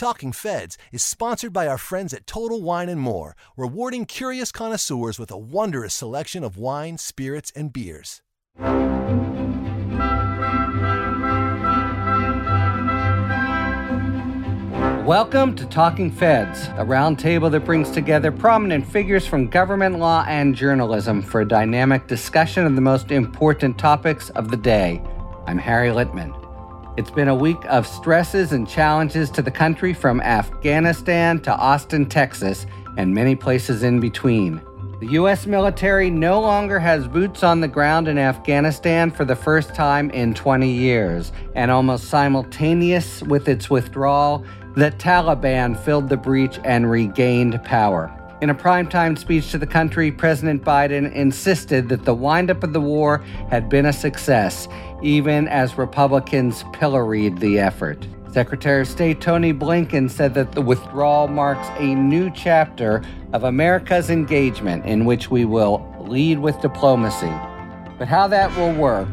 Talking Feds is sponsored by our friends at Total Wine and More, rewarding curious connoisseurs with a wondrous selection of wine, spirits, and beers. Welcome to Talking Feds, a roundtable that brings together prominent figures from government law and journalism for a dynamic discussion of the most important topics of the day. I'm Harry Litman. It's been a week of stresses and challenges to the country from Afghanistan to Austin, Texas, and many places in between. The U.S. military no longer has boots on the ground in Afghanistan for the first time in 20 years, and almost simultaneous with its withdrawal, the Taliban filled the breach and regained power. In a primetime speech to the country, President Biden insisted that the windup of the war had been a success, even as Republicans pilloried the effort. Secretary of State Tony Blinken said that the withdrawal marks a new chapter of America's engagement in which we will lead with diplomacy. But how that will work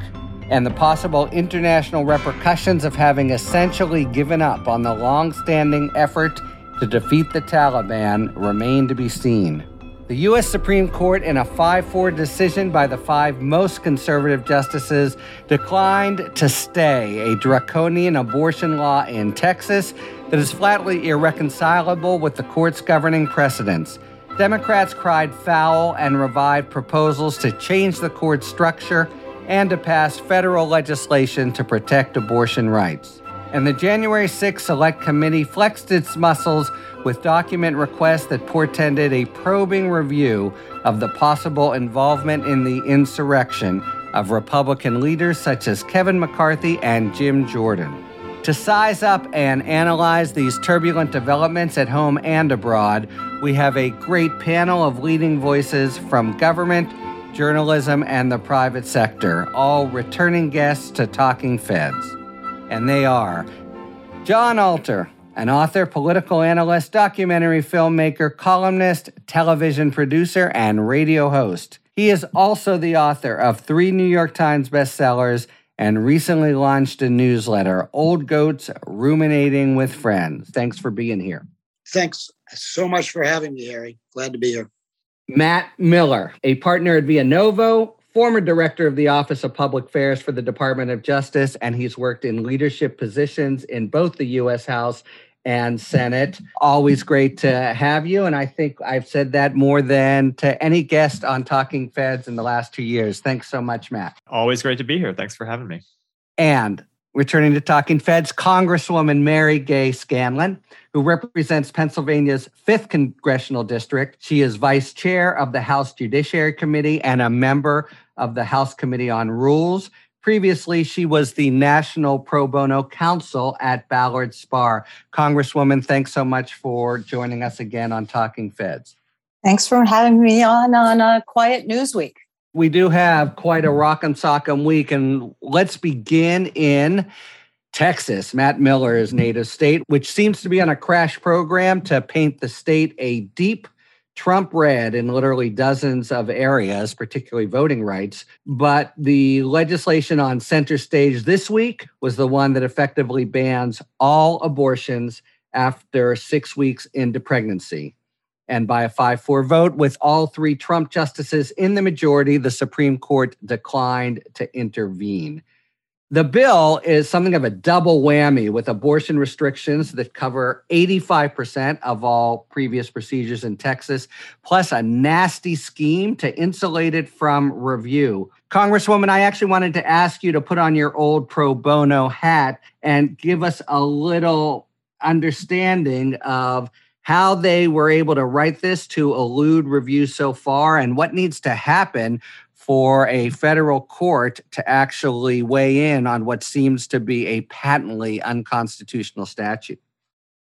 and the possible international repercussions of having essentially given up on the long standing effort to defeat the Taliban remain to be seen. The U.S. Supreme Court, in a 5 4 decision by the five most conservative justices, declined to stay a draconian abortion law in Texas that is flatly irreconcilable with the court's governing precedents. Democrats cried foul and revived proposals to change the court's structure and to pass federal legislation to protect abortion rights and the January 6 Select Committee flexed its muscles with document requests that portended a probing review of the possible involvement in the insurrection of Republican leaders such as Kevin McCarthy and Jim Jordan. To size up and analyze these turbulent developments at home and abroad, we have a great panel of leading voices from government, journalism, and the private sector, all returning guests to Talking Feds and they are Jon Alter, an author, political analyst, documentary filmmaker, columnist, television producer, and radio host. He is also the author of three New York Times bestsellers and recently launched a newsletter, Old Goats Ruminating with Friends. Thanks for being here. Thanks so much for having me, Harry. Glad to be here. Matt Miller, a partner at Vianovo, former director of the Office of Public Affairs for the Department of Justice, and he's worked in leadership positions in both the U.S. House and Senate. Always great to have you. And I think I've said that more than to any guest on Talking Feds in the last two years. Thanks so much, Matt. Always great to be here. Thanks for having me. And returning to Talking Feds, Congresswoman Mary Gay Scanlon, who represents Pennsylvania's 5th Congressional District. She is vice chair of the House Judiciary Committee and a member of the House Committee on Rules. Previously, she was the National Pro Bono Counsel at Ballard Spahr. Congresswoman, thanks so much for joining us again on Talking Feds. Thanks for having me on on a quiet news week. We do have quite a rock and sock'em week, and let's begin in Texas, Matt Miller's native state, which seems to be on a crash program to paint the state a deep Trump red in literally dozens of areas, particularly voting rights. But the legislation on center stage this week was the one that effectively bans all abortions after six weeks into pregnancy. And by a 5 4 vote, with all three Trump justices in the majority, the Supreme Court declined to intervene. The bill is something of a double whammy with abortion restrictions that cover 85% of all previous procedures in Texas, plus a nasty scheme to insulate it from review. Congresswoman, I actually wanted to ask you to put on your old pro bono hat and give us a little understanding of how they were able to write this to elude review so far and what needs to happen for a federal court to actually weigh in on what seems to be a patently unconstitutional statute.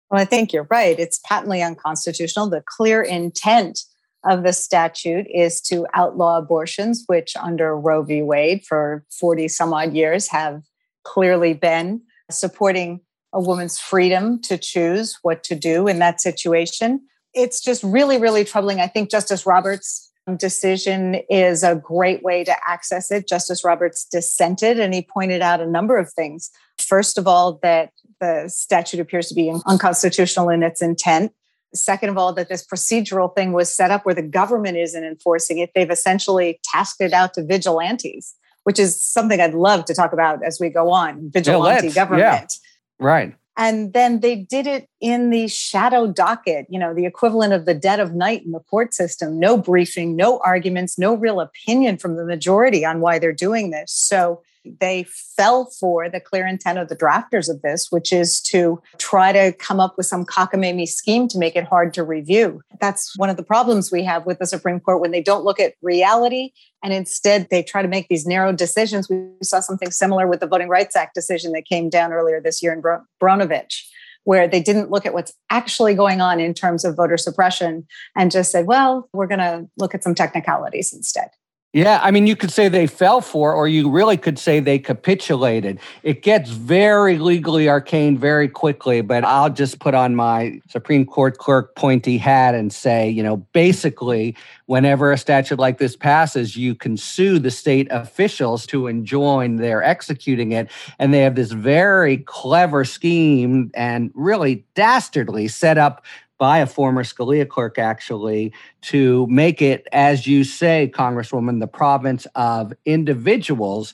Well, I think you're right. It's patently unconstitutional. The clear intent of the statute is to outlaw abortions, which under Roe v. Wade for 40 some odd years have clearly been supporting a woman's freedom to choose what to do in that situation. It's just really, really troubling. I think Justice Roberts decision is a great way to access it. Justice Roberts dissented and he pointed out a number of things. First of all, that the statute appears to be unconstitutional in its intent. Second of all, that this procedural thing was set up where the government isn't enforcing it. They've essentially tasked it out to vigilantes, which is something I'd love to talk about as we go on vigilante yeah, government. Yeah. Right. And then they did it in the shadow docket, you know, the equivalent of the dead of night in the court system. No briefing, no arguments, no real opinion from the majority on why they're doing this. So they fell for the clear intent of the drafters of this, which is to try to come up with some cockamamie scheme to make it hard to review. That's one of the problems we have with the Supreme Court when they don't look at reality and instead they try to make these narrow decisions. We saw something similar with the Voting Rights Act decision that came down earlier this year in Brnovich where they didn't look at what's actually going on in terms of voter suppression and just said, well, we're going to look at some technicalities instead. Yeah, I mean, you could say they fell for, or you really could say they capitulated. It gets very legally arcane very quickly, but I'll just put on my Supreme Court clerk pointy hat and say, you know, basically, whenever a statute like this passes, you can sue the state officials to enjoin their executing it. And they have this very clever scheme and really dastardly set up by a former Scalia clerk, actually, to make it, as you say, Congresswoman, the province of individuals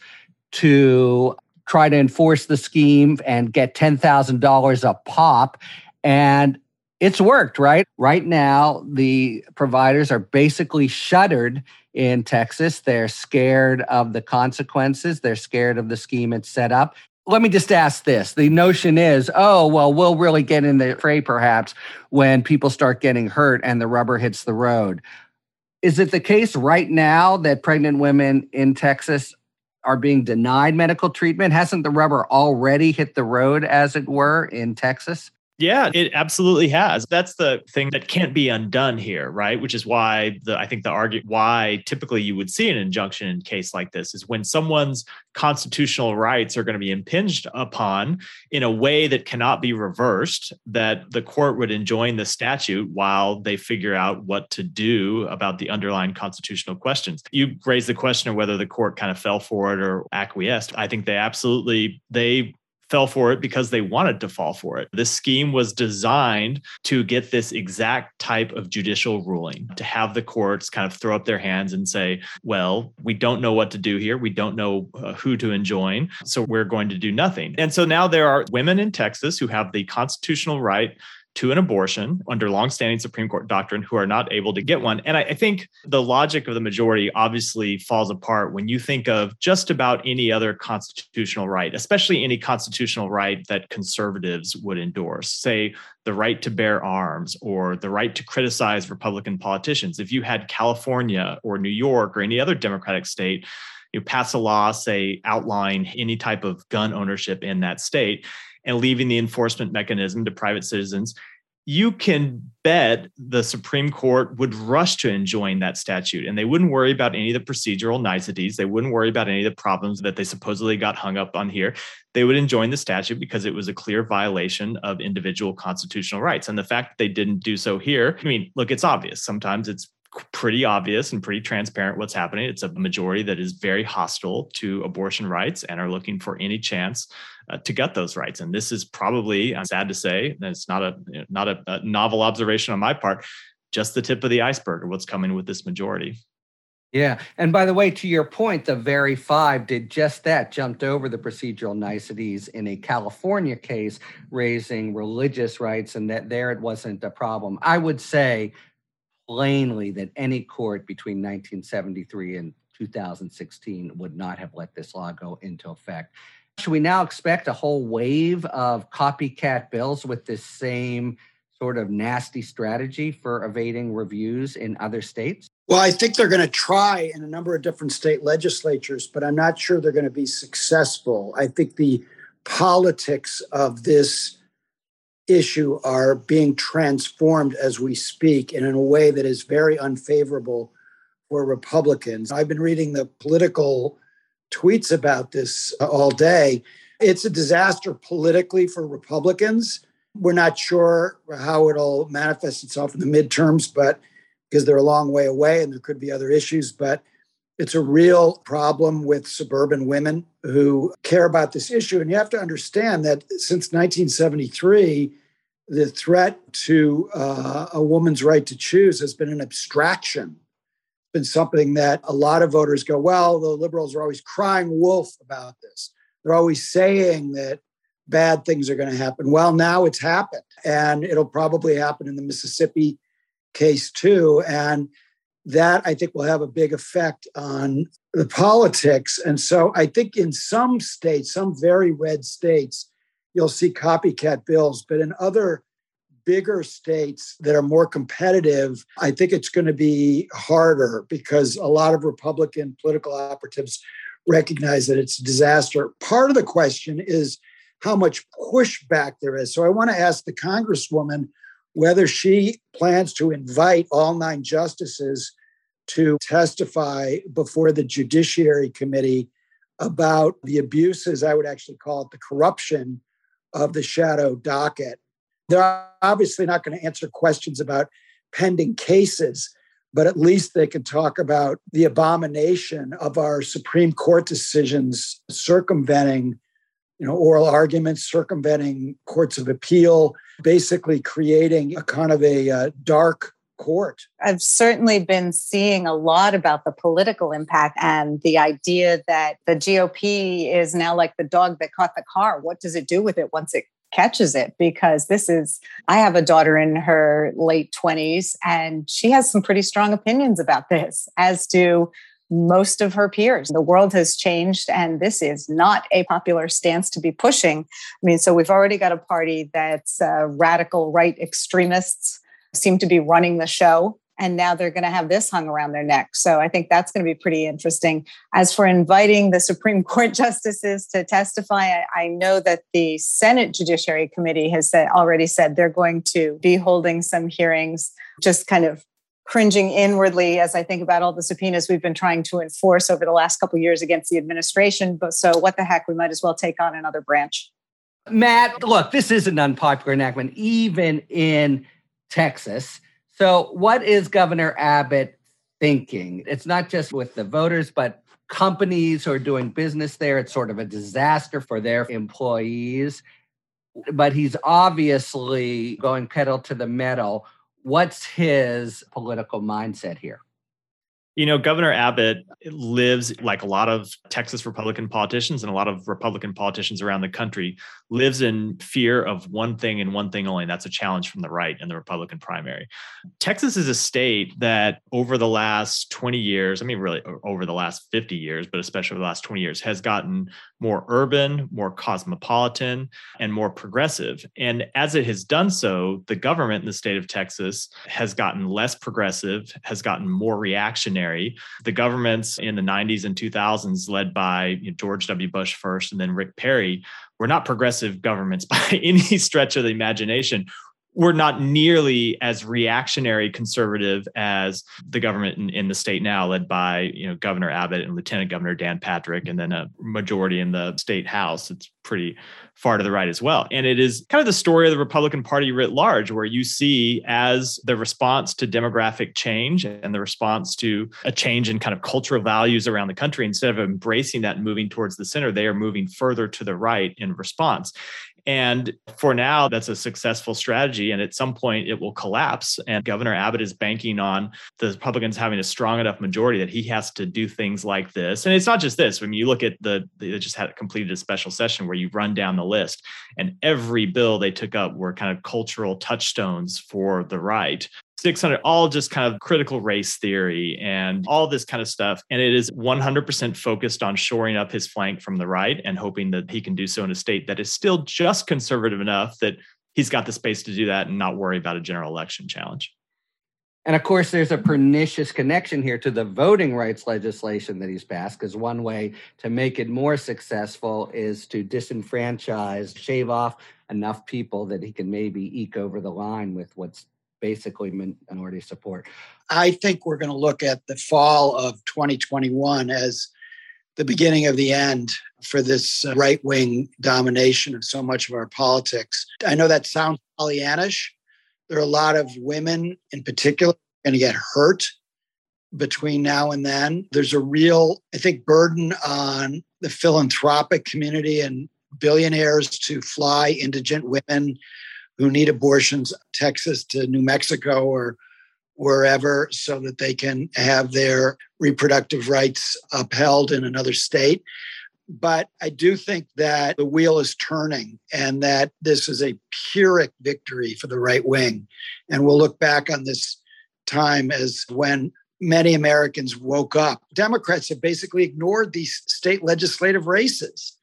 to try to enforce the scheme and get $10,000 a pop. And it's worked, right? Right now, the providers are basically shuttered in Texas. They're scared of the consequences, they're scared of the scheme it's set up let me just ask this. The notion is, oh, well, we'll really get in the fray perhaps when people start getting hurt and the rubber hits the road. Is it the case right now that pregnant women in Texas are being denied medical treatment? Hasn't the rubber already hit the road, as it were, in Texas? Yeah, it absolutely has. That's the thing that can't be undone here, right? Which is why the I think the argue why typically you would see an injunction in a case like this is when someone's constitutional rights are going to be impinged upon in a way that cannot be reversed, that the court would enjoin the statute while they figure out what to do about the underlying constitutional questions. You raised the question of whether the court kind of fell for it or acquiesced. I think they absolutely they fell for it because they wanted to fall for it. This scheme was designed to get this exact type of judicial ruling, to have the courts kind of throw up their hands and say, well, we don't know what to do here. We don't know uh, who to enjoin. So we're going to do nothing. And so now there are women in Texas who have the constitutional right to an abortion under longstanding Supreme Court doctrine who are not able to get one. And I, I, think the logic of the majority obviously falls apart when you think of just about any other constitutional right, especially any constitutional right that conservatives would endorse, say the right to bear arms or the right to criticize Republican politicians. If you had California or New York or any other Democratic state, you pass a law, say, outline any type of gun ownership in that state and leaving the enforcement mechanism to private citizens, you can bet the Supreme Court would rush to enjoin that statute and they wouldn't worry about any of the procedural niceties. They wouldn't worry about any of the problems that they supposedly got hung up on here. They would enjoin the statute because it was a clear violation of individual constitutional rights. And the fact that they didn't do so here, I mean, look, it's obvious. Sometimes it's pretty obvious and pretty transparent what's happening. It's a majority that is very hostile to abortion rights and are looking for any chance uh, to gut those rights. And this is probably, I'm sad to say, it's not a not a, a novel observation on my part, just the tip of the iceberg of what's coming with this majority. Yeah. And by the way, to your point, the very five did just that, jumped over the procedural niceties in a California case raising religious rights, and that there it wasn't a problem. I would say plainly that any court between 1973 and 2016 would not have let this law go into effect. Should we now expect a whole wave of copycat bills with this same sort of nasty strategy for evading reviews in other states? Well, I think they're going to try in a number of different state legislatures, but I'm not sure they're going to be successful. I think the politics of this issue are being transformed as we speak and in a way that is very unfavorable for Republicans. I've been reading the political tweets about this all day. It's a disaster politically for Republicans. We're not sure how it'll manifest itself in the midterms, but because they're a long way away and there could be other issues. But It's a real problem with suburban women who care about this issue. And you have to understand that since 1973, the threat to uh, a woman's right to choose has been an abstraction. It's been something that a lot of voters go, well, the liberals are always crying wolf about this. They're always saying that bad things are going to happen. Well, now it's happened, and it'll probably happen in the Mississippi case too. And that I think will have a big effect on the politics. And so I think in some states, some very red states, you'll see copycat bills. But in other bigger states that are more competitive, I think it's going to be harder because a lot of Republican political operatives recognize that it's a disaster. Part of the question is how much pushback there is. So I want to ask the Congresswoman whether she plans to invite all nine justices to testify before the Judiciary Committee about the abuses, I would actually call it the corruption of the shadow docket. They're obviously not going to answer questions about pending cases, but at least they can talk about the abomination of our Supreme Court decisions circumventing you know, oral arguments, circumventing courts of appeal, basically creating a kind of a uh, dark court. I've certainly been seeing a lot about the political impact and the idea that the GOP is now like the dog that caught the car. What does it do with it once it catches it? Because this is, I have a daughter in her late 20s, and she has some pretty strong opinions about this, as do most of her peers. The world has changed, and this is not a popular stance to be pushing. I mean, so we've already got a party that's uh, radical right extremists seem to be running the show. And now they're going to have this hung around their neck. So I think that's going to be pretty interesting. As for inviting the Supreme Court justices to testify, I, I know that the Senate Judiciary Committee has said, already said they're going to be holding some hearings, just kind of cringing inwardly as I think about all the subpoenas we've been trying to enforce over the last couple years against the administration. But so what the heck, we might as well take on another branch. Matt, look, this is an unpopular enactment, even in Texas. So, what is Governor Abbott thinking? It's not just with the voters, but companies who are doing business there. It's sort of a disaster for their employees. But he's obviously going pedal to the metal What's his political mindset here? You know, Governor Abbott lives like a lot of Texas Republican politicians and a lot of Republican politicians around the country lives in fear of one thing and one thing only. And that's a challenge from the right in the Republican primary. Texas is a state that over the last 20 years, I mean, really over the last 50 years, but especially over the last 20 years, has gotten more urban, more cosmopolitan, and more progressive. And as it has done so, the government in the state of Texas has gotten less progressive, has gotten more reactionary. The governments in the 90s and 2000s, led by you know, George W. Bush first and then Rick Perry, we're not progressive governments by any stretch of the imagination we're not nearly as reactionary conservative as the government in, in, the state now, led by you know Governor Abbott and Lieutenant Governor Dan Patrick, and then a majority in the state house. It's pretty far to the right as well. And it is kind of the story of the Republican Party writ large, where you see as the response to demographic change and the response to a change in kind of cultural values around the country, instead of embracing that and moving towards the center, they are moving further to the right in response. And for now, that's a successful strategy. And at some point, it will collapse. And Governor Abbott is banking on the Republicans having a strong enough majority that he has to do things like this. And it's not just this. When you look at the, they just had completed a special session where you run down the list, and every bill they took up were kind of cultural touchstones for the right. 600 all just kind of critical race theory and all this kind of stuff. And it is 100% focused on shoring up his flank from the right and hoping that he can do so in a state that is still just conservative enough that he's got the space to do that and not worry about a general election challenge. And of course, there's a pernicious connection here to the voting rights legislation that he's passed, because one way to make it more successful is to disenfranchise, shave off enough people that he can maybe eke over the line with what's basically minority support. I think we're going to look at the fall of 2021 as the beginning of the end for this uh, right wing domination of so much of our politics. I know that sounds Pollyannish. There are a lot of women in particular going to get hurt between now and then. There's a real, I think, burden on the philanthropic community and billionaires to fly indigent women who need abortions, Texas to New Mexico or wherever, so that they can have their reproductive rights upheld in another state. But I do think that the wheel is turning and that this is a Pyrrhic victory for the right wing. And we'll look back on this time as when many Americans woke up. Democrats have basically ignored these state legislative races.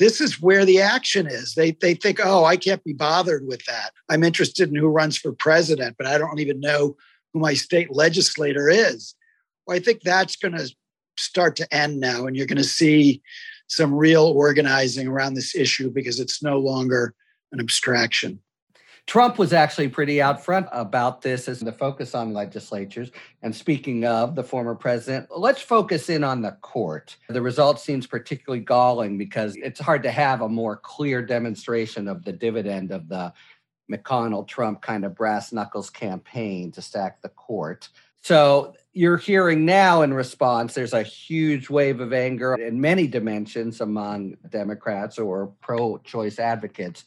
This is where the action is. They, they think, oh, I can't be bothered with that. I'm interested in who runs for president, but I don't even know who my state legislator is. Well, I think that's going to start to end now, and you're going to see some real organizing around this issue because it's no longer an abstraction. Trump was actually pretty out front about this as the focus on legislatures. And speaking of the former president, let's focus in on the court. The result seems particularly galling because it's hard to have a more clear demonstration of the dividend of the McConnell Trump kind of brass knuckles campaign to stack the court. So you're hearing now in response, there's a huge wave of anger in many dimensions among Democrats or pro choice advocates.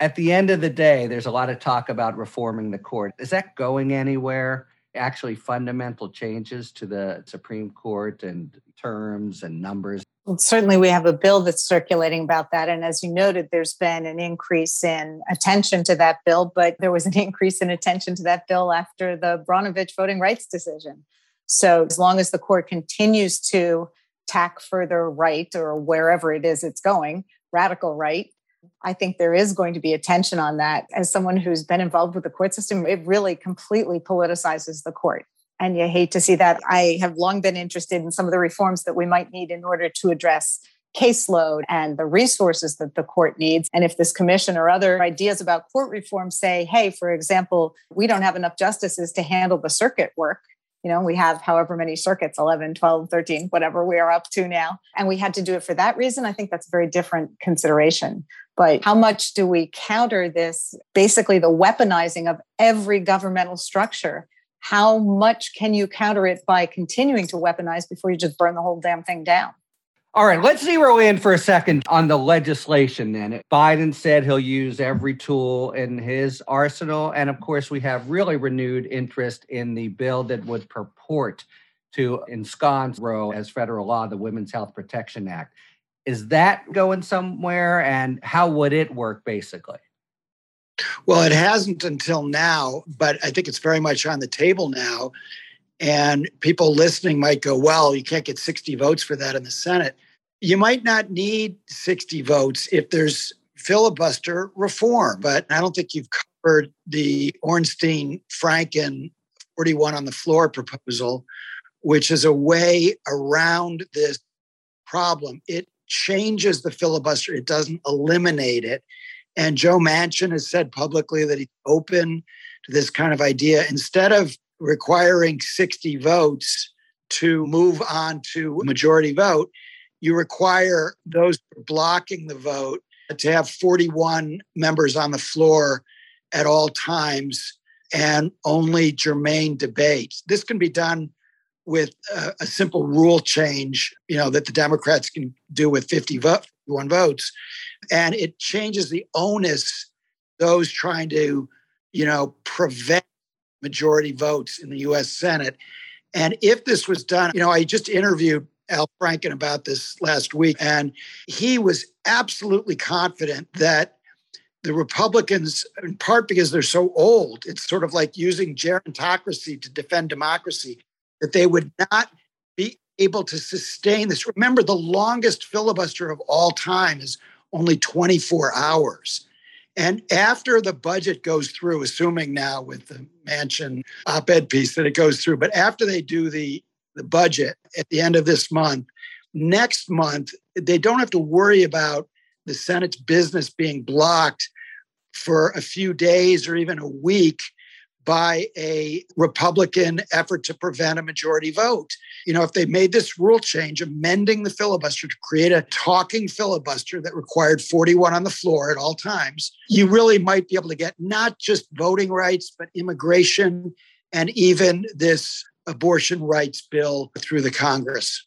At the end of the day, there's a lot of talk about reforming the court. Is that going anywhere? Actually, fundamental changes to the Supreme Court and terms and numbers? Well, certainly, we have a bill that's circulating about that. And as you noted, there's been an increase in attention to that bill, but there was an increase in attention to that bill after the Brnovich voting rights decision. So, as long as the court continues to tack further right or wherever it is it's going, radical right, I think there is going to be attention on that. As someone who's been involved with the court system, it really completely politicizes the court. And you hate to see that. I have long been interested in some of the reforms that we might need in order to address caseload and the resources that the court needs. And if this commission or other ideas about court reform say, hey, for example, we don't have enough justices to handle the circuit work. You know, we have however many circuits 11, 12, 13, whatever we are up to now. And we had to do it for that reason. I think that's a very different consideration. But how much do we counter this basically the weaponizing of every governmental structure how much can you counter it by continuing to weaponize before you just burn the whole damn thing down? All right, let's zero in for a second on the legislation then. Biden said he'll use every tool in his arsenal. And of course, we have really renewed interest in the bill that would purport to ensconce Roe as federal law, the Women's Health Protection Act. Is that going somewhere? And how would it work basically? Well, it hasn't until now, but I think it's very much on the table now. And people listening might go, well, you can't get 60 votes for that in the Senate. You might not need 60 votes if there's filibuster reform, but I don't think you've covered the Ornstein Franken 41 on the floor proposal, which is a way around this problem. It changes the filibuster, it doesn't eliminate it. And Joe Manchin has said publicly that he's open to this kind of idea. Instead of requiring 60 votes to move on to majority vote, you require those blocking the vote to have 41 members on the floor at all times and only germane debates. This can be done with a, a, simple rule change, you know, that the Democrats can do with 50 vote, 51 votes and it changes the onus those trying to you know prevent majority votes in the US Senate and if this was done you know I just interviewed Al Franken about this last week and he was absolutely confident that the Republicans, in part because they're so old, it's sort of like using gerontocracy to defend democracy, that they would not be able to sustain this. Remember, the longest filibuster of all time is only 24 hours. And after the budget goes through, assuming now with the Manchin op ed piece that it goes through, but after they do the, the budget at the end of this month, next month, they don't have to worry about the Senate's business being blocked for a few days or even a week by a Republican effort to prevent a majority vote. You know, if they made this rule change, amending the filibuster to create a talking filibuster that required 41 on the floor at all times, you really might be able to get not just voting rights, but immigration and even this abortion rights bill through the Congress.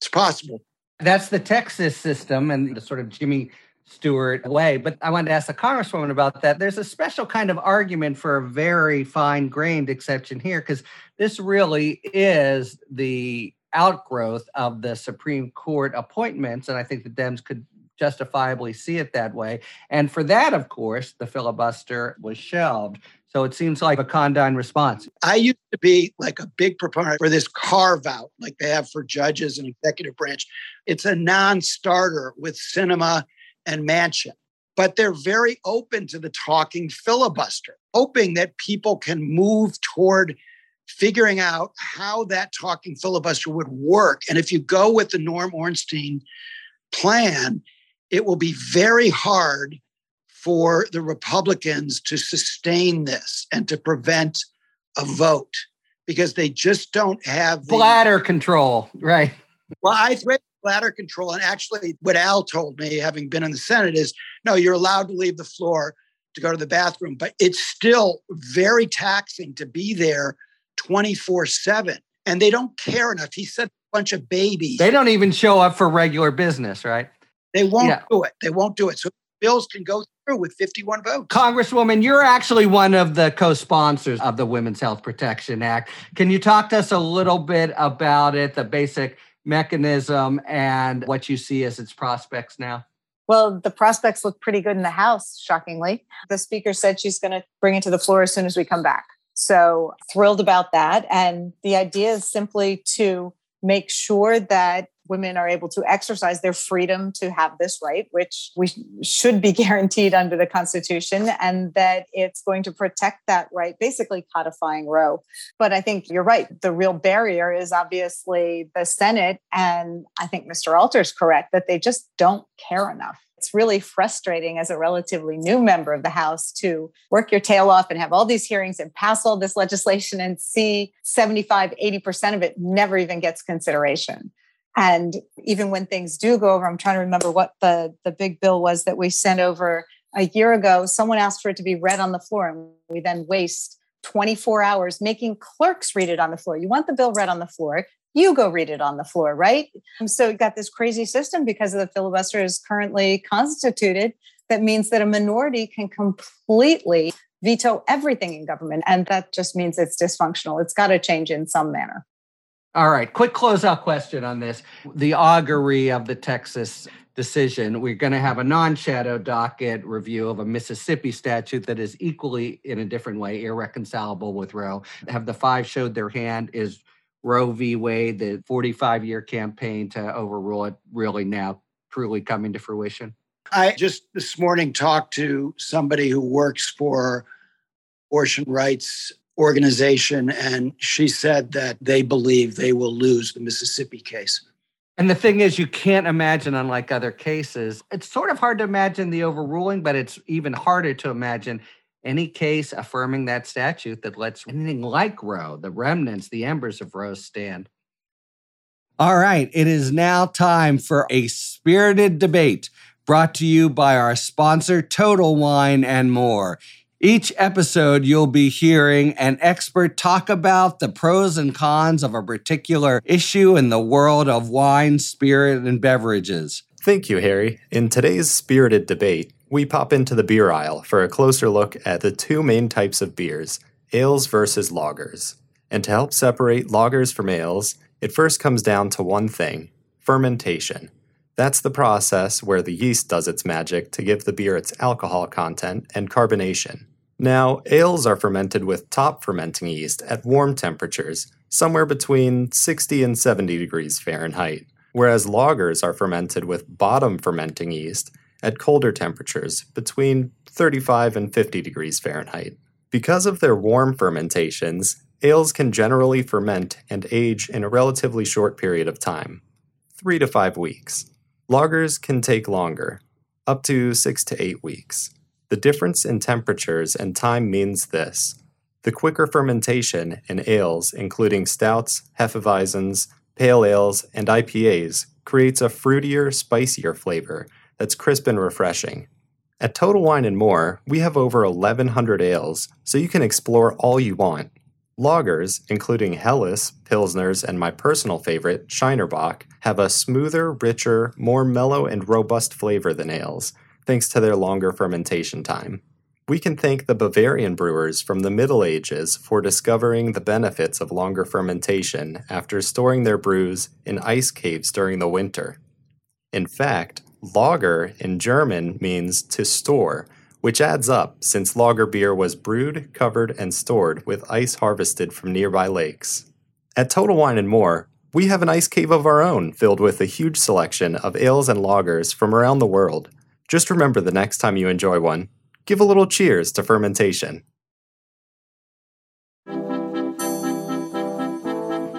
It's possible. That's the Texas system and the sort of Jimmy Stewart way. But I wanted to ask the Congresswoman about that. There's a special kind of argument for a very fine grained exception here because this really is the outgrowth of the Supreme Court appointments. And I think the Dems could justifiably see it that way. And for that, of course, the filibuster was shelved. So it seems like a condign response. I used to be like a big proponent for this carve out, like they have for judges and executive branch. It's a non starter with Sinema and Manchin, but they're very open to the talking filibuster, hoping that people can move toward figuring out how that talking filibuster would work. And if you go with the Norm Ornstein plan, it will be very hard for the Republicans to sustain this and to prevent a vote because they just don't have the bladder control, right? Well, I read bladder control, and actually, what Al told me, having been in the Senate, is no, you're allowed to leave the floor to go to the bathroom, but it's still very taxing to be there 24 7. And they don't care enough. He said a bunch of babies. They don't even show up for regular business, right? They won't yeah. do it. They won't do it. So bills can go through with 51 votes. Congresswoman, you're actually one of the co sponsors of the Women's Health Protection Act. Can you talk to us a little bit about it, the basic mechanism, and what you see as its prospects now? Well, the prospects look pretty good in the House, shockingly. The Speaker said she's going to bring it to the floor as soon as we come back. So thrilled about that. And the idea is simply to make sure that women are able to exercise their freedom to have this right, which we should be guaranteed under the Constitution, and that it's going to protect that right, basically codifying Roe. But I think you're right. The real barrier is obviously the Senate. And I think Mr. Alter's correct that they just don't care enough it's really frustrating as a relatively new member of the House to work your tail off and have all these hearings and pass all this legislation and see 75, 80% of it never even gets consideration. And even when things do go over, I'm trying to remember what the, the big bill was that we sent over a year ago. Someone asked for it to be read on the floor, and we then waste 24 hours making clerks read it on the floor. You want the bill read on the floor, you go read it on the floor, right? So you got this crazy system because of the filibuster is currently constituted that means that a minority can completely veto everything in government. And that just means it's dysfunctional. It's got to change in some manner. All right, quick closeout question on this. The augury of the Texas decision, we're going to have a non shadow docket review of a Mississippi statute that is equally, in a different way, irreconcilable with Roe. Have the five showed their hand? Is Roe v. Wade, the 45 year campaign to overrule it, really now truly coming to fruition? I just this morning talked to somebody who works for abortion rights organization, and she said that they believe they will lose the Mississippi case. And the thing is, you can't imagine, unlike other cases, it's sort of hard to imagine the overruling, but it's even harder to imagine any case affirming that statute that lets anything like Roe, the remnants, the embers of Roe stand. All right, it is now time for a spirited debate brought to you by our sponsor, Total Wine and More. Each episode, you'll be hearing an expert talk about the pros and cons of a particular issue in the world of wine, spirit, and beverages. Thank you, Harry. In today's spirited debate, we pop into the beer aisle for a closer look at the two main types of beers ales versus lagers. And to help separate lagers from ales, it first comes down to one thing fermentation. That's the process where the yeast does its magic to give the beer its alcohol content and carbonation. Now, ales are fermented with top fermenting yeast at warm temperatures, somewhere between 60 and 70 degrees Fahrenheit, whereas lagers are fermented with bottom fermenting yeast at colder temperatures, between 35 and 50 degrees Fahrenheit. Because of their warm fermentations, ales can generally ferment and age in a relatively short period of time, three to five weeks. Lagers can take longer, up to six to eight weeks. The difference in temperatures and time means this. The quicker fermentation in ales, including stouts, hefeweizens, pale ales, and IPAs, creates a fruitier, spicier flavor that's crisp and refreshing. At Total Wine and More, we have over 1,100 ales, so you can explore all you want. Lagers, including Helles, Pilsners, and my personal favorite, Shiner Bock, have a smoother, richer, more mellow, and robust flavor than ales, thanks to their longer fermentation time. We can thank the Bavarian brewers from the Middle Ages for discovering the benefits of longer fermentation after storing their brews in ice caves during the winter. In fact, lager in German means to store, which adds up since lager beer was brewed, covered, and stored with ice harvested from nearby lakes. At Total Wine and More, we have an ice cave of our own filled with a huge selection of ales and lagers from around the world. Just remember the next time you enjoy one, give a little cheers to fermentation.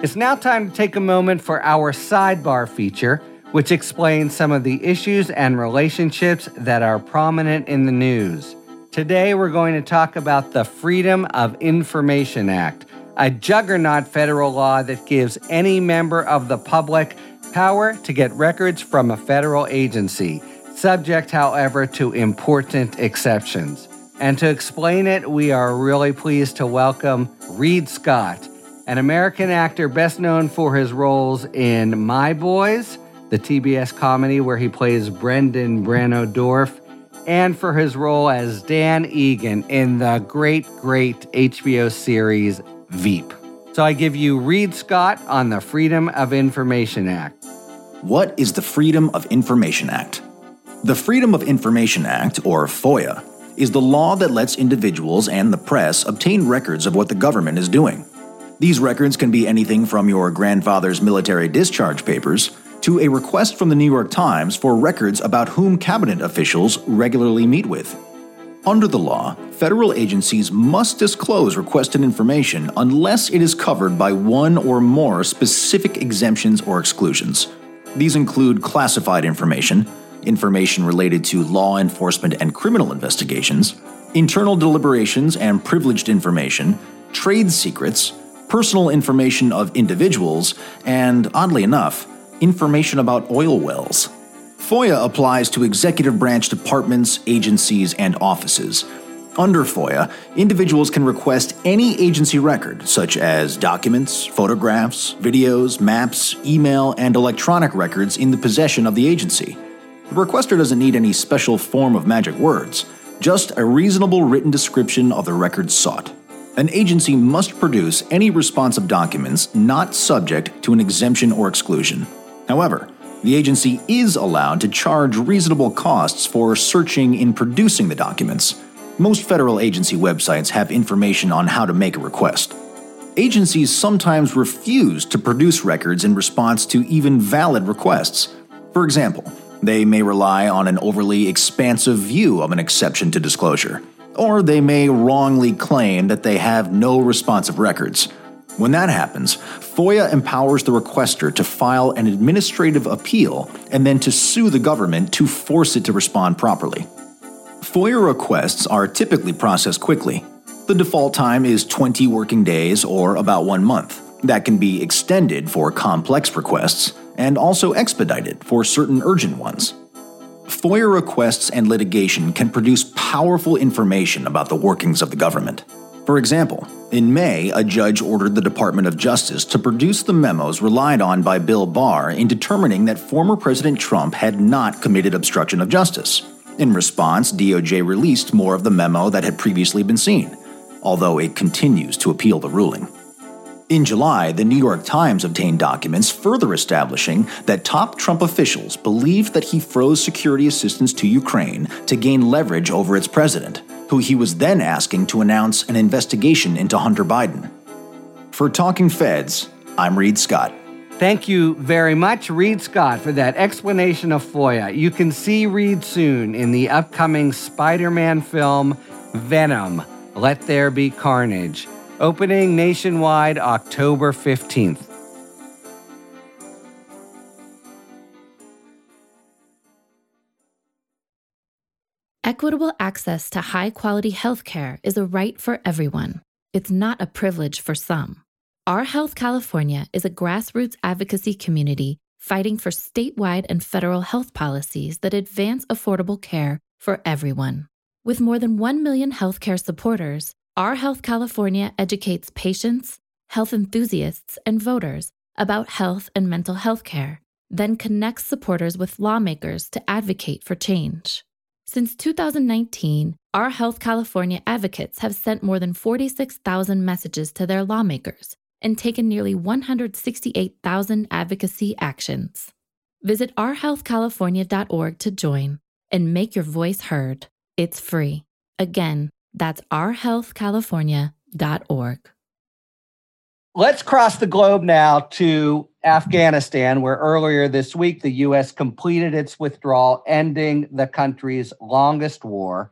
It's now time to take a moment for our sidebar feature which explains some of the issues and relationships that are prominent in the news. Today, we're going to talk about the Freedom of Information Act, a juggernaut federal law that gives any member of the public power to get records from a federal agency, subject, however, to important exceptions. And to explain it, we are really pleased to welcome Reid Scott, an American actor best known for his roles in My Boys the TBS comedy where he plays Brendan Brano Dorff, and for his role as Dan Egan in the great, great HBO series Veep. So I give you Reid Scott on the Freedom of Information Act. What is the Freedom of Information Act? The Freedom of Information Act, or FOIA, is the law that lets individuals and the press obtain records of what the government is doing. These records can be anything from your grandfather's military discharge papers to a request from the New York Times for records about whom cabinet officials regularly meet with. Under the law, federal agencies must disclose requested information unless it is covered by one or more specific exemptions or exclusions. These include classified information, information related to law enforcement and criminal investigations, internal deliberations and privileged information, trade secrets, personal information of individuals, and, oddly enough, information about oil wells. FOIA applies to executive branch departments, agencies, and offices. Under FOIA, individuals can request any agency record, such as documents, photographs, videos, maps, email, and electronic records in the possession of the agency. The requester doesn't need any special form of magic words, just a reasonable written description of the records sought. An agency must produce any responsive documents not subject to an exemption or exclusion. However, the agency is allowed to charge reasonable costs for searching in producing the documents. Most federal agency websites have information on how to make a request. Agencies sometimes refuse to produce records in response to even valid requests. For example, they may rely on an overly expansive view of an exception to disclosure, or they may wrongly claim that they have no responsive records. When that happens, FOIA empowers the requester to file an administrative appeal and then to sue the government to force it to respond properly. FOIA requests are typically processed quickly. The default time is 20 working days or about one month. That can be extended for complex requests and also expedited for certain urgent ones. FOIA requests and litigation can produce powerful information about the workings of the government. For example, in May, a judge ordered the Department of Justice to produce the memos relied on by Bill Barr in determining that former President Trump had not committed obstruction of justice. In response, DOJ released more of the memo that had previously been seen, although it continues to appeal the ruling. In July, the New York Times obtained documents further establishing that top Trump officials believed that he froze security assistance to Ukraine to gain leverage over its president who he was then asking to announce an investigation into Hunter Biden. For Talking Feds, I'm Reid Scott. Thank you very much, Reid Scott, for that explanation of FOIA. You can see Reid soon in the upcoming Spider Man film Venom Let There Be Carnage, opening nationwide October 15th. Equitable access to high quality healthcare is a right for everyone. It's not a privilege for some. Our Health California is a grassroots advocacy community fighting for statewide and federal health policies that advance affordable care for everyone. With more than 1 million healthcare supporters, Our Health California educates patients, health enthusiasts, and voters about health and mental health care, then connects supporters with lawmakers to advocate for change. Since 2019, Our Health California advocates have sent more than 46,000 messages to their lawmakers and taken nearly 168,000 advocacy actions. Visit ourhealthcalifornia.org to join and make your voice heard. It's free. Again, that's ourhealthcalifornia.org. Let's cross the globe now to Afghanistan, where earlier this week the U.S. completed its withdrawal, ending the country's longest war.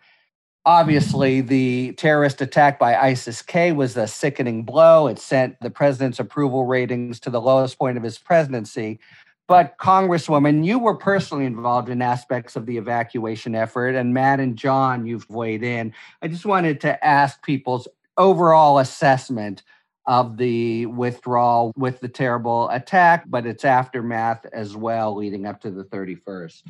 Obviously, the terrorist attack by ISIS K was a sickening blow. It sent the president's approval ratings to the lowest point of his presidency. But, Congresswoman, you were personally involved in aspects of the evacuation effort, and Matt and Jon, you've weighed in. I just wanted to ask people's overall assessment of the withdrawal with the terrible attack, but its aftermath as well, leading up to the 31st.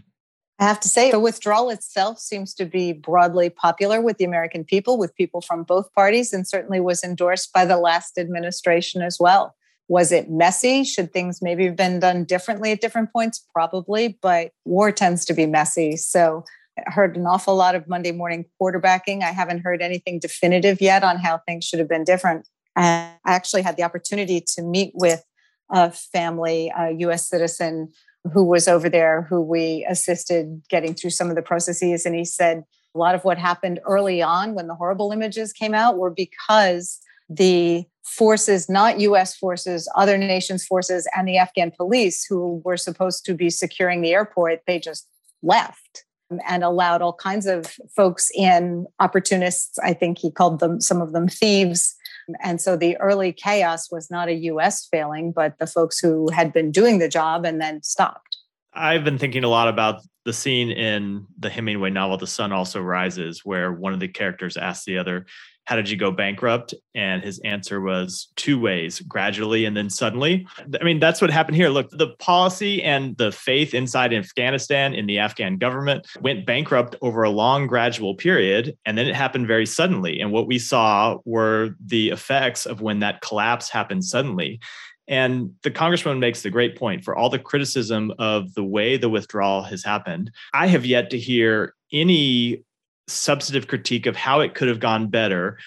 I have to say, the withdrawal itself seems to be broadly popular with the American people, with people from both parties, and certainly was endorsed by the last administration as well. Was it messy? Should things maybe have been done differently at different points? Probably, but war tends to be messy. So I heard an awful lot of Monday morning quarterbacking. I haven't heard anything definitive yet on how things should have been different. And I actually had the opportunity to meet with a family, a US citizen who was over there, who we assisted getting through some of the processes. And he said a lot of what happened early on when the horrible images came out were because the forces, not US forces, other nations' forces, and the Afghan police who were supposed to be securing the airport, they just left and allowed all kinds of folks in, opportunists. I think he called them, some of them thieves. And so the early chaos was not a US failing, but the folks who had been doing the job and then stopped. I've been thinking a lot about the scene in the Hemingway novel, The Sun Also Rises, where one of the characters asks the other, how did you go bankrupt? And his answer was two ways, gradually and then suddenly. I mean, that's what happened here. Look, the policy and the faith inside Afghanistan in the Afghan government went bankrupt over a long, gradual period. And then it happened very suddenly. And what we saw were the effects of when that collapse happened suddenly. And the congressman makes the great point for all the criticism of the way the withdrawal has happened. I have yet to hear any substantive critique of how it could have gone better,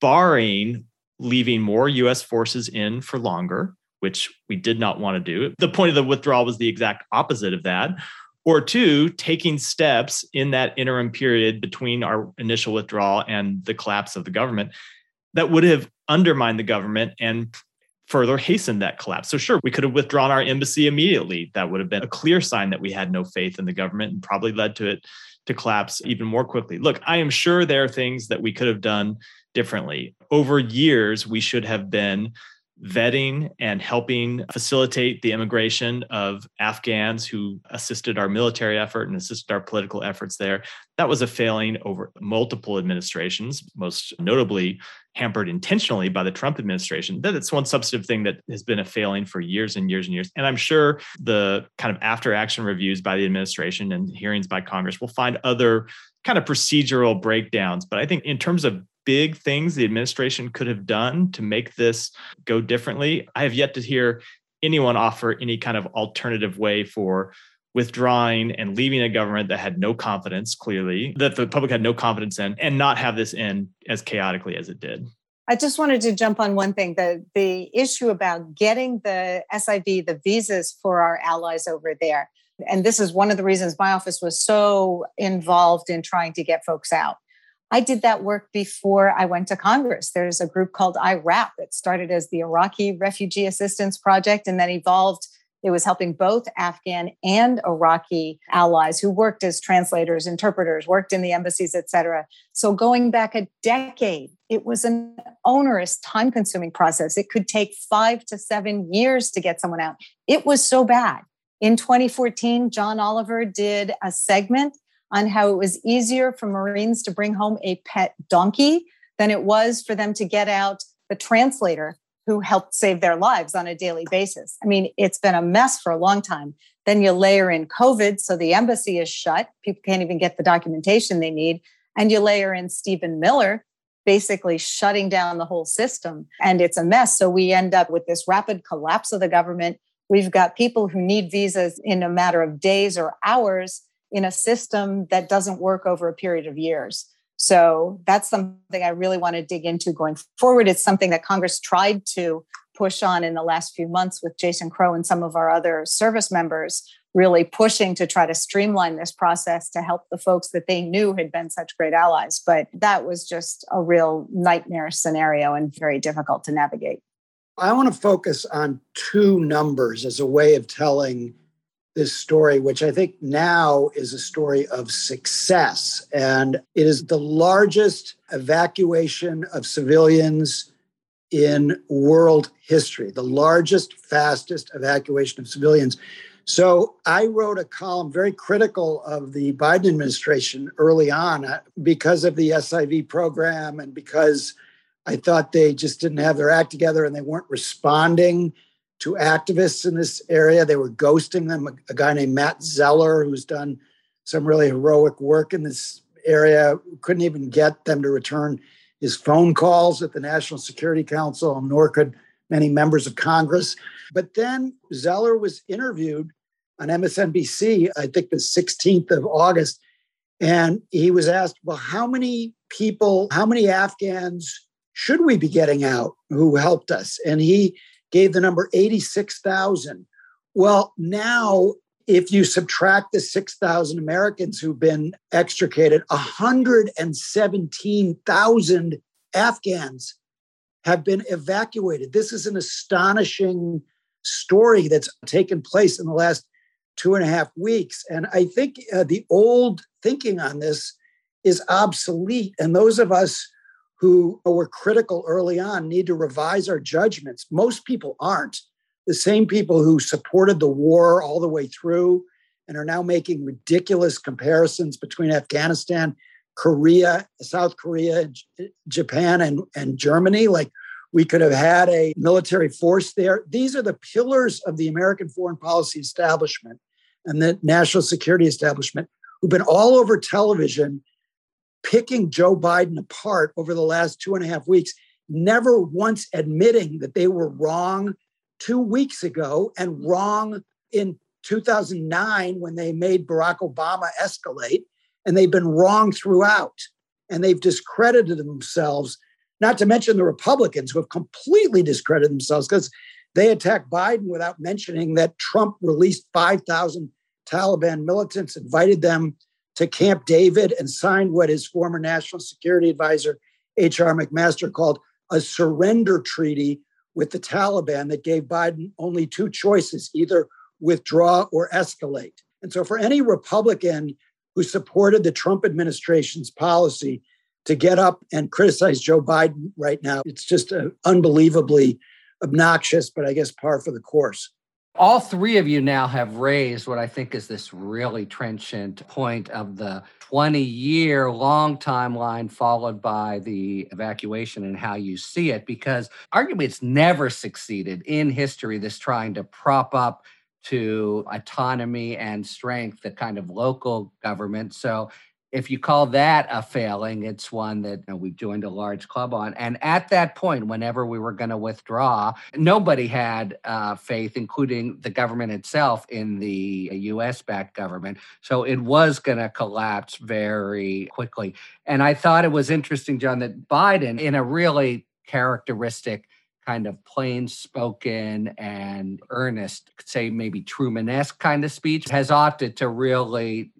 barring leaving more US forces in for longer, which we did not want to do. The point of the withdrawal was the exact opposite of that. Or two, taking steps in that interim period between our initial withdrawal and the collapse of the government that would have undermined the government and further hastened that collapse. So, sure, we could have withdrawn our embassy immediately. That would have been a clear sign that we had no faith in the government and probably led to it to collapse mm-hmm. even more quickly. Look, I am sure there are things that we could have done differently. Over years, we should have been vetting and helping facilitate the immigration of Afghans who assisted our military effort and assisted our political efforts there. That was a failing over multiple administrations, most notably hampered intentionally by the Trump administration. That's one substantive thing that has been a failing for years and years and years. And I'm sure the kind of after action reviews by the administration and hearings by Congress will find other kind of procedural breakdowns. But I think in terms of big things the administration could have done to make this go differently, I have yet to hear anyone offer any kind of alternative way for withdrawing and leaving a government that had no confidence, clearly, that the public had no confidence in, and not have this end as chaotically as it did. I just wanted to jump on one thing the, the issue about getting the SIV, the visas for our allies over there. And this is one of the reasons my office was so involved in trying to get folks out. I did that work before I went to Congress. There's a group called IRAP. that started as the Iraqi Refugee Assistance Project and then evolved it was helping both Afghan and Iraqi allies who worked as translators, interpreters, worked in the embassies, etc. So going back a decade, it was an onerous, time-consuming process. It could take 5 to 7 years to get someone out. It was so bad. In 2014, John Oliver did a segment on how it was easier for Marines to bring home a pet donkey than it was for them to get out the translator who helped save their lives on a daily basis. I mean, it's been a mess for a long time. Then you layer in COVID, so the embassy is shut. People can't even get the documentation they need. And you layer in Stephen Miller. basically shutting down the whole system. And it's a mess. So we end up with this rapid collapse of the government. We've got people who need visas in a matter of days or hours in a system that doesn't work over a period of years. So that's something I really want to dig into going forward. It's something that Congress tried to push on in the last few months with Jason Crow and some of our other service members, really pushing to try to streamline this process to help the folks that they knew had been such great allies. But that was just a real nightmare scenario and very difficult to navigate. I want to focus on two numbers as a way of telling this story, which I think now is a story of success. And it is the largest evacuation of civilians in world history, the largest, fastest evacuation of civilians. So I wrote a column very critical of the Biden administration early on uh, because of the SIV program and because I thought they just didn't have their act together and they weren't responding to activists in this area. They were ghosting them. A, a, guy named Matt Zeller, who's done some really heroic work in this area, couldn't even get them to return his phone calls at the National Security Council, nor could many members of Congress. But then Zeller was interviewed on MSNBC, I think the 16th of August, and he was asked, Well, how many people, how many Afghans should we be getting out who helped us? And he gave the number 86,000. Well, now, if you subtract the 6,000 Americans who've been extricated, 117,000 Afghans have been evacuated. This is an astonishing story that's taken place in the last two and a half weeks. And I think uh, the old thinking on this is obsolete. And those of us who were critical early on need to revise our judgments. Most people aren't. The same people who supported the war all the way through and are now making ridiculous comparisons between Afghanistan, Korea, South Korea, Japan, and, and Germany. Like we could have had a military force there. These are the pillars of the American foreign policy establishment and the national security establishment who've been all over television picking Joe Biden apart over the last two and a half weeks, never once admitting that they were wrong two weeks ago and wrong in 2009 when they made Barack Obama escalate. And they've been wrong throughout. And they've discredited themselves, not to mention the Republicans who have completely discredited themselves because they attacked Biden without mentioning that Trump released 5,000 Taliban militants, invited them to Camp David and signed what his former national security advisor, H.R. McMaster, called a surrender treaty with the Taliban that gave Biden only two choices either withdraw or escalate. And so, for any Republican who supported the Trump administration's policy to get up and criticize Joe Biden right now, it's just uh, unbelievably obnoxious, but I guess par for the course all three of you now have raised what I think is this really trenchant point of the 20 year long timeline followed by the evacuation and how you see it, because arguably it's never succeeded in history, this trying to prop up to autonomy and strength, the kind of local government. So if you call that a failing, it's one that you know, we've joined a large club on. And at that point, whenever we were going to withdraw, nobody had uh, faith, including the government itself, in the US backed government. So it was going to collapse very quickly. And I thought it was interesting, Jon, that Biden, in a really characteristic kind of plain spoken and earnest, say maybe Truman esque kind of speech, has opted to really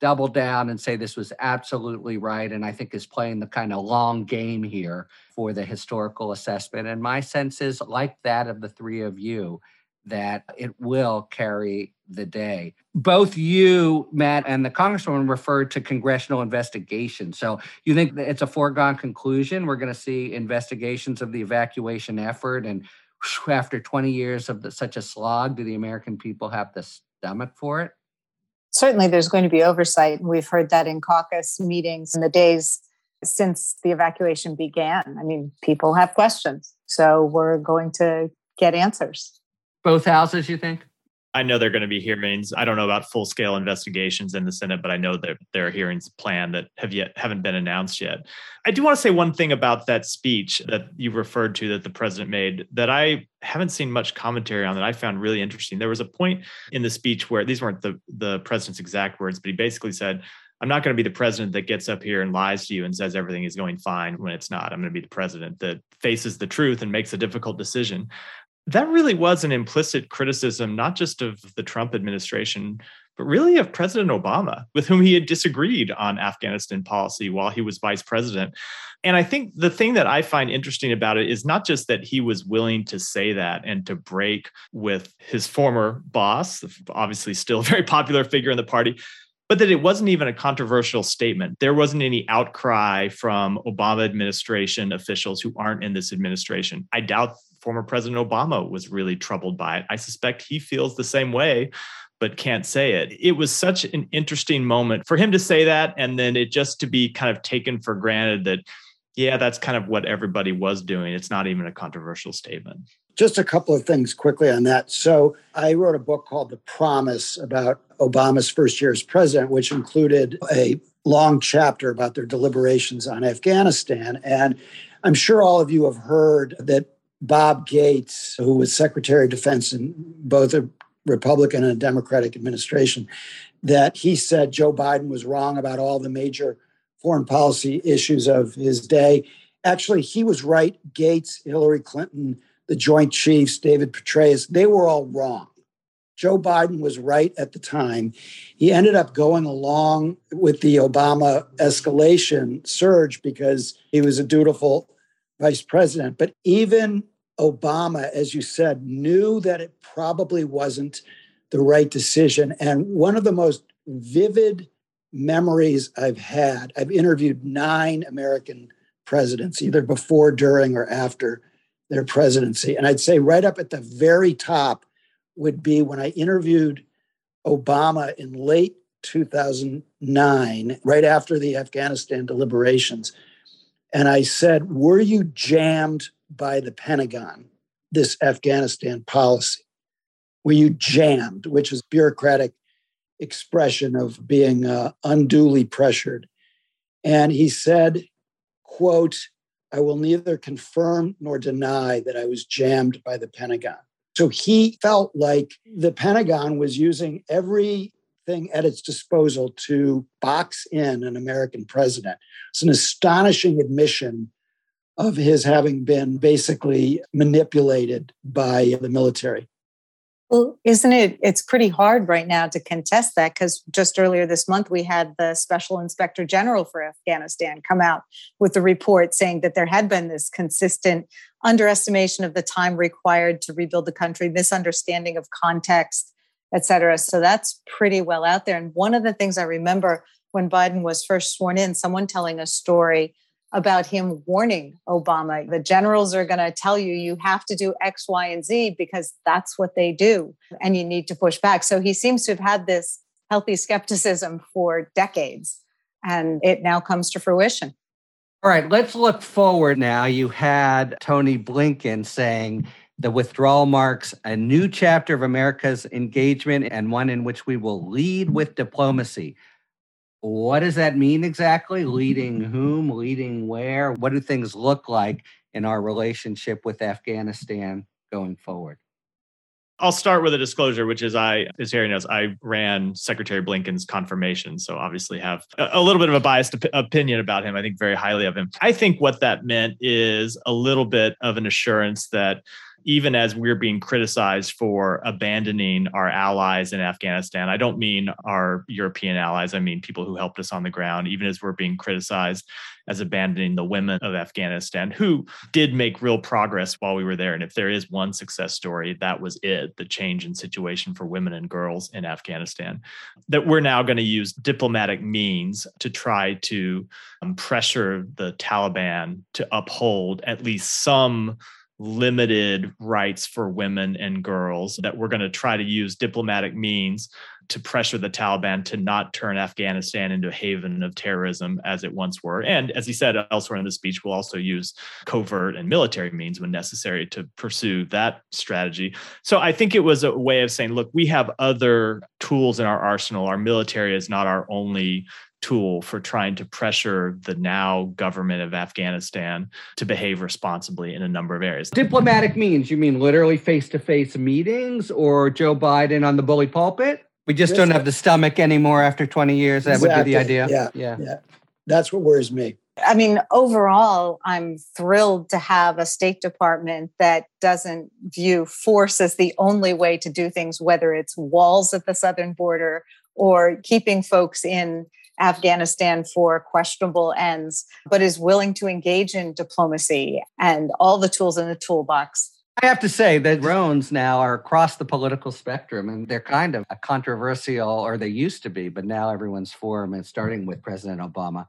double down and say this was absolutely right. And I think is playing the kind of long game here for the historical assessment. And my sense is, like that of the three of you, that it will carry the day. Both you, Matt, and the Congresswoman referred to congressional investigation. So you think that it's a foregone conclusion? We're going to see investigations of the evacuation effort. And after 20 years of the, such a slog, do the American people have the stomach for it? Certainly, there's going to be oversight. And we've heard that in caucus meetings in the days since the evacuation began. I mean, people have questions. So we're going to get answers. Both houses, you think? I know they're going to be hearings. I don't know about full scale investigations in the Senate, but I know that there are hearings planned that have yet haven't been announced yet. I do want to say one thing about that speech that you referred to that the president made that I haven't seen much commentary on that I found really interesting. There was a point in the speech where these weren't the the president's exact words, but he basically said, I'm not going to be the president that gets up here and lies to you and says everything is going fine when it's not. I'm going to be the president that faces the truth and makes a difficult decision that really was an implicit criticism, not just of the Trump administration, but really of President Obama, with whom he had disagreed on Afghanistan policy while he was vice president. And I think the thing that I find interesting about it is not just that he was willing to say that and to break with his former boss, obviously still a very popular figure in the party, but that it wasn't even a controversial statement. There wasn't any outcry from Obama administration officials who aren't in this administration. I doubt former President Obama was really troubled by it. I suspect he feels the same way, but can't say it. It was such an interesting moment for him to say that, and then it just to be kind of taken for granted that, yeah, that's kind of what everybody was doing. It's not even a controversial statement. Just a couple of things quickly on that. So, I wrote a book called The Promise about Obama's first year as president, which included a long chapter about their deliberations on Afghanistan. And I'm sure all of you have heard that Bob Gates, who was Secretary of Defense in both a Republican and a Democratic administration, that he said Joe Biden was wrong about all the major foreign policy issues of his day. Actually, he was right. Gates, Hillary Clinton, the Joint Chiefs, David Petraeus, they were all wrong. Joe Biden was right at the time. He ended up going along with the Obama escalation surge because he was a dutiful vice president. But even Obama, as you said, knew that it probably wasn't the right decision. And one of the most vivid memories I've had, I've interviewed nine American presidents, either before, during, or after their presidency. And I'd say right up at the very top would be when I interviewed Obama in late 2009, right after the Afghanistan deliberations. And I said, Were you jammed by the Pentagon, this Afghanistan policy? Were you jammed, which is bureaucratic expression of being uh, unduly pressured? And he said, quote, I will neither confirm nor deny that I was jammed by the Pentagon. So he felt like the Pentagon was using every thing at its disposal to box in an American president. It's an astonishing admission of his having been basically manipulated by the military. Well, isn't it? It's pretty hard right now to contest that because just earlier this month, we had the special inspector general for Afghanistan come out with a report saying that there had been this consistent underestimation of the time required to rebuild the country, misunderstanding of context, et cetera. So that's pretty well out there. And one of the things I remember when Biden was first sworn in, someone telling a story about him warning Obama the generals are going to tell you you have to do X, Y, and Z because that's what they do, and you need to push back. So he seems to have had this healthy skepticism for decades, and it now comes to fruition. All right, let's look forward now. You had Tony Blinken saying the withdrawal marks a new chapter of America's engagement and one in which we will lead with diplomacy. What does that mean exactly? Mm-hmm. Leading whom? Leading where? What do things look like in our relationship with Afghanistan going forward? I'll start with a disclosure, which is I, as Harry knows, I ran Secretary Blinken's confirmation. So obviously have a, a little bit of a biased op- opinion about him. I think very highly of him. I think what that meant is a little bit of an assurance that even as we're being criticized for abandoning our allies in Afghanistan. I don't mean our European allies, I mean people who helped us on the ground, even as we're being criticized as abandoning the women of Afghanistan who did make real progress while we were there. And if there is one success story, that was it the change in situation for women and girls in Afghanistan. That we're now going to use diplomatic means to try to um, pressure the Taliban to uphold at least some limited rights for women and girls, that we're going to try to use diplomatic means to pressure the Taliban to not turn Afghanistan into a haven of terrorism as it once were. And as he said elsewhere in the speech, we'll also use covert and military means when necessary to pursue that strategy. So I think it was a way of saying, look, we have other tools in our arsenal. Our military is not our only tool for trying to pressure the now government of Afghanistan to behave responsibly in a number of areas. Diplomatic means, you mean literally face to face meetings or Joe Biden on the bully pulpit? We just don't have the stomach anymore after 20 years. That exactly. would be the idea. Yeah. Yeah. yeah. That's what worries me. I mean, overall, I'm thrilled to have a State Department that doesn't view force as the only way to do things, whether it's walls at the southern border or keeping folks in Afghanistan for questionable ends, but is willing to engage in diplomacy and all the tools in the toolbox. I have to say that drones now are across the political spectrum and they're kind of controversial, or they used to be, but now everyone's for them, and starting with President Obama.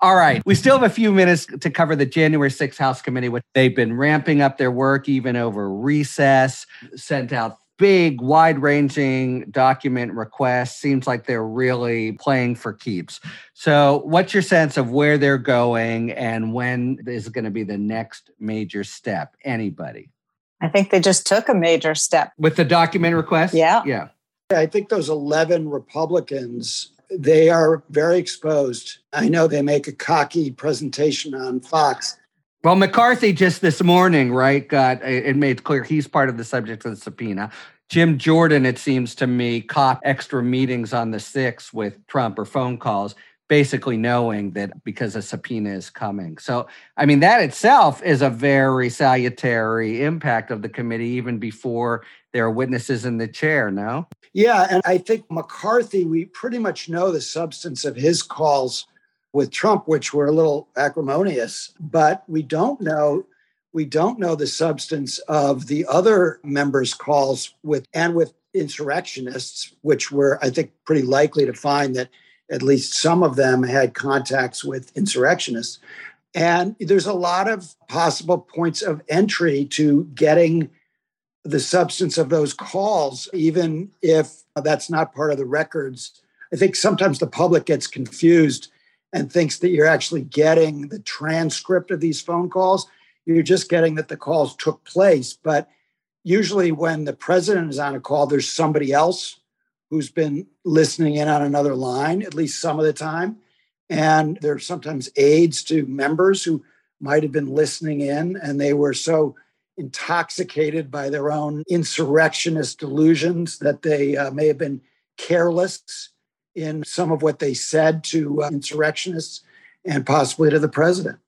All right, we still have a few minutes to cover the January 6th House Committee. Which they've been ramping up their work even over recess, sent out big, wide ranging document requests. Seems like they're really playing for keeps. So, what's your sense of where they're going and when is going to be the next major step? Anybody? I think they just took a major step with the document request. Yeah. Yeah. I think those 11 Republicans, they are very exposed. I know they make a cocky presentation on Fox well, McCarthy just this morning, right, got it made clear he's part of the subject of the subpoena. Jim Jordan, it seems to me, caught extra meetings on the 6th with Trump or phone calls, basically knowing that because a subpoena is coming. So, I mean, that itself is a very salutary impact of the committee, even before there are witnesses in the chair, no? Yeah. And I think McCarthy, we pretty much know the substance of his calls with Trump, which were a little acrimonious, but we don't know we don't know the substance of the other members' calls with and with insurrectionists, which were, I think, pretty likely to find that at least some of them had contacts with insurrectionists. And there's a lot of possible points of entry to getting the substance of those calls, even if that's not part of the records. I think sometimes the public gets confused and thinks that you're actually getting the transcript of these phone calls. You're just getting that the calls took place. But usually, when the president is on a call, there's somebody else who's been listening in on another line, at least some of the time. And there's sometimes aides to members who might have been listening in, and they were so intoxicated by their own insurrectionist delusions that they uh, may have been careless in some of what they said to uh, insurrectionists and possibly to the president.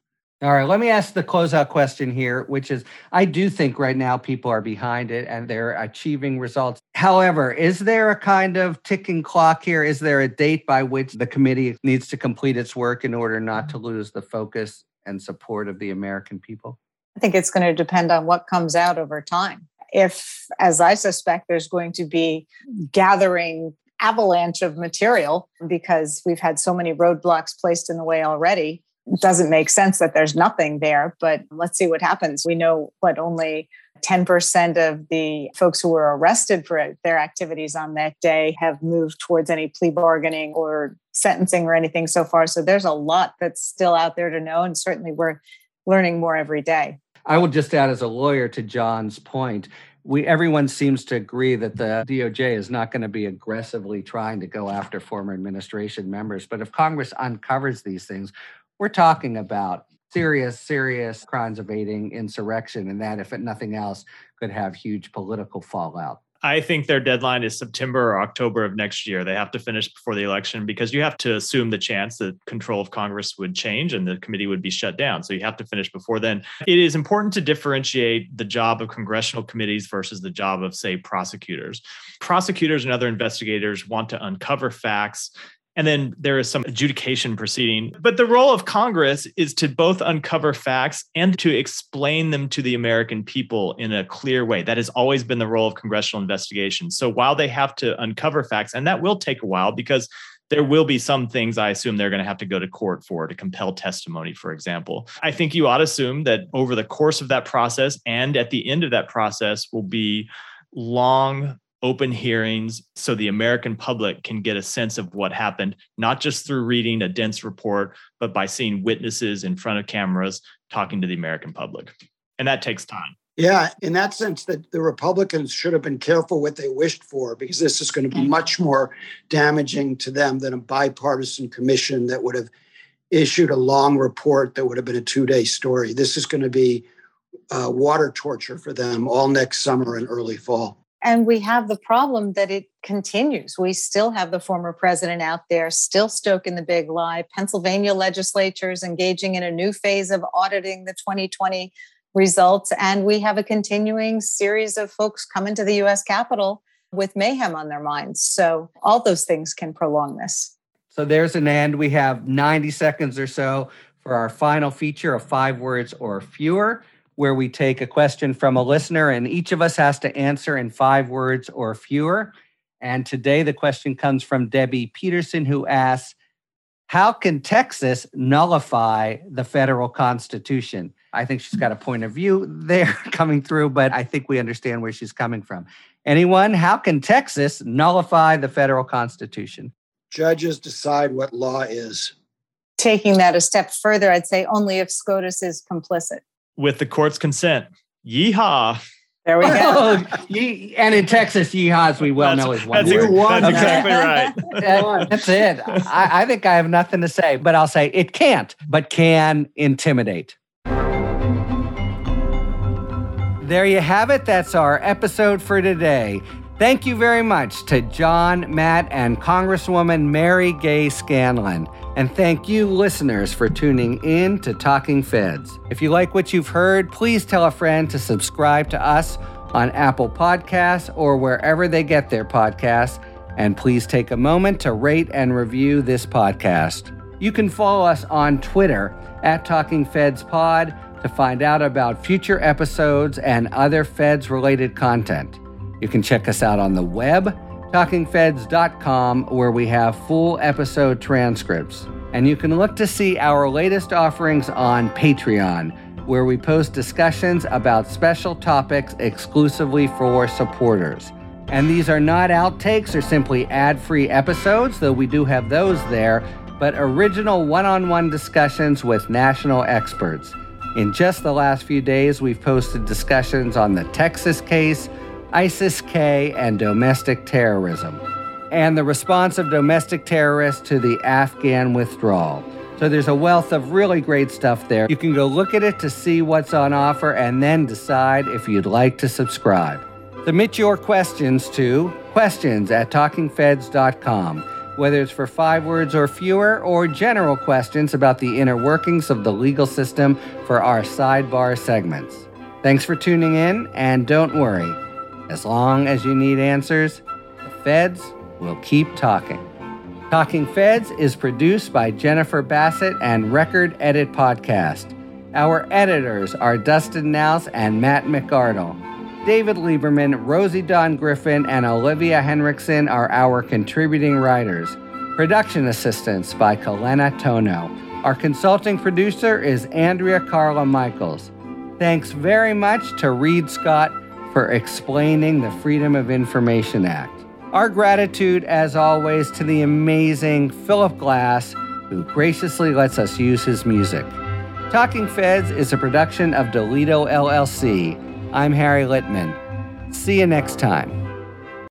All right, let me ask the closeout question here, which is I do think right now people are behind it and they're achieving results. However, is there a kind of ticking clock here? Is there a date by which the committee needs to complete its work in order not to lose the focus and support of the American people? I think it's going to depend on what comes out over time. If, as I suspect, there's going to be gathering avalanche of material because we've had so many roadblocks placed in the way already. It doesn't make sense that there's nothing there, but let's see what happens. We know what only 10% of the folks who were arrested for their activities on that day have moved towards any plea bargaining or sentencing or anything so far. So there's a lot that's still out there to know. And certainly we're learning more every day. I will just add as a lawyer to Jon's point we everyone seems to agree that the DOJ is not going to be aggressively trying to go after former administration members. But if Congress uncovers these things, we're talking about serious, serious crimes of aiding insurrection, and that, if nothing else, could have huge political fallout. I think their deadline is September or October of next year. They have to finish before the election because you have to assume the chance that control of Congress would change and the committee would be shut down. So you have to finish before then. It is important to differentiate the job of congressional committees versus the job of, say, prosecutors. Prosecutors and other investigators want to uncover facts and then there is some adjudication proceeding. But the role of Congress is to both uncover facts and to explain them to the American people in a clear way. That has always been the role of congressional investigation. So while they have to uncover facts, and that will take a while because there will be some things I assume they're going to have to go to court for to compel testimony, for example. I think you ought to assume that over the course of that process and at the end of that process will be long open hearings so the American public can get a sense of what happened, not just through reading a dense report, but by seeing witnesses in front of cameras talking to the American public. And that takes time. Yeah, in that sense, that the Republicans should have been careful what they wished for because this is going to be much more damaging to them than a bipartisan commission that would have issued a long report that would have been a two day story. This is going to be uh, water torture for them all next summer and early fall. And we have the problem that it continues. We still have the former president out there, still stoking the big lie. Pennsylvania legislatures engaging in a new phase of auditing the 2020 results. And we have a continuing series of folks coming to the US Capitol with mayhem on their minds. So all those things can prolong this. So there's an end. We have 90 seconds or so for our final feature of five words or fewer, where we take a question from a listener and each of us has to answer in five words or fewer. And today the question comes from Debbie Peterson, who asks, How can Texas nullify the federal constitution? I think she's got a point of view there coming through, but I think we understand where she's coming from. Anyone? How can Texas nullify the federal constitution? Judges decide what law is. Taking that a step further, I'd say only if SCOTUS is complicit. With the court's consent. Yeehaw. There we go. Oh, ye- and in Texas, yeehaws, we well That's- know is one that's, word. ex- that's Okay. exactly right. That- that's it. I, I think I have nothing to say, but I'll say it can't, but can intimidate. There you have it. That's our episode for today. Thank you very much to Jon, Matt, and Congresswoman Mary Gay Scanlon. And thank you, listeners, for tuning in to Talking Feds. If you like what you've heard, please tell a friend to subscribe to us on Apple Podcasts or wherever they get their podcasts. And please take a moment to rate and review this podcast. You can follow us on Twitter at Talking Feds Pod to find out about future episodes and other Feds related content. You can check us out on the web, talkingfeds.com, where we have full episode transcripts. And you can look to see our latest offerings on Patreon, where we post discussions about special topics exclusively for supporters. And these are not outtakes or simply ad free episodes, though we do have those there, but original one on one discussions with national experts. In just the last few days, we've posted discussions on the Texas case, ISIS K, and domestic terrorism, and the response of domestic terrorists to the Afghan withdrawal. So there's a wealth of really great stuff there. You can go look at it to see what's on offer and then decide if you'd like to subscribe. Submit your questions to questions at talkingfeds.com, whether it's for five words or fewer, or general questions about the inner workings of the legal system for our sidebar segments. Thanks for tuning in, and don't worry, as long as you need answers, the feds will keep talking. Talking Feds is produced by Jennifer Bassett and Record Edit Podcast. Our editors are Dustin Nouse and Matt McArdle. David Lieberman, Rosie Don Griffin, and Olivia Henriksen are our contributing writers. Production assistance by Kalena Tono. Our consulting producer is Andrea Carla Michaels. Thanks very much to Reid Scott for explaining the Freedom of Information Act. Our gratitude, as always, to the amazing Philip Glass, who graciously lets us use his music. Talking Feds is a production of Delito LLC. I'm Harry Litman. See you next time.